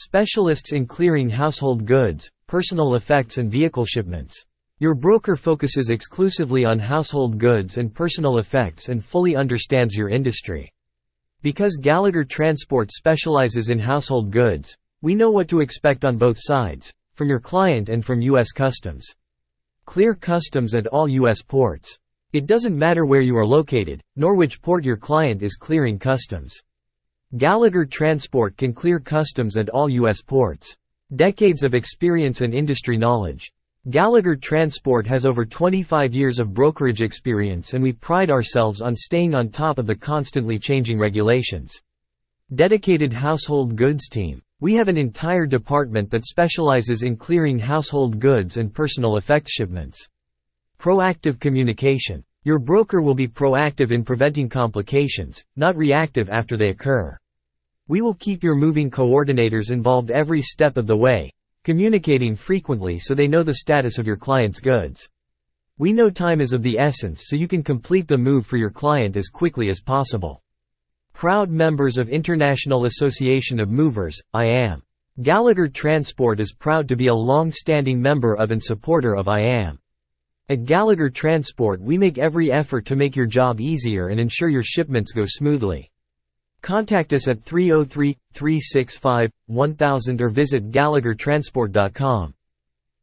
Specialists in clearing household goods, personal effects and vehicle shipments. Your broker focuses exclusively on household goods and personal effects and fully understands your industry. Because Gallagher Transport specializes in household goods, we know what to expect on both sides, from your client and from U.S. Customs. Clear customs at all U.S. ports. It doesn't matter where you are located, nor which port your client is clearing customs. Gallagher Transport can clear customs at all U.S. ports. Decades of experience and industry knowledge. Gallagher Transport has over 25 years of brokerage experience and we pride ourselves on staying on top of the constantly changing regulations. Dedicated Household Goods Team. We have an entire department that specializes in clearing household goods and personal effects shipments. Proactive communication. Your broker will be proactive in preventing complications, not reactive after they occur. We will keep your moving coordinators involved every step of the way, communicating frequently so they know the status of your client's goods. We know time is of the essence so you can complete the move for your client as quickly as possible. Proud members of International Association of Movers, IAM. Gallagher Transport is proud to be a long-standing member of and supporter of IAM. At Gallagher Transport we make every effort to make your job easier and ensure your shipments go smoothly. Contact us at 303-365-1000 or visit gallaghertransport.com.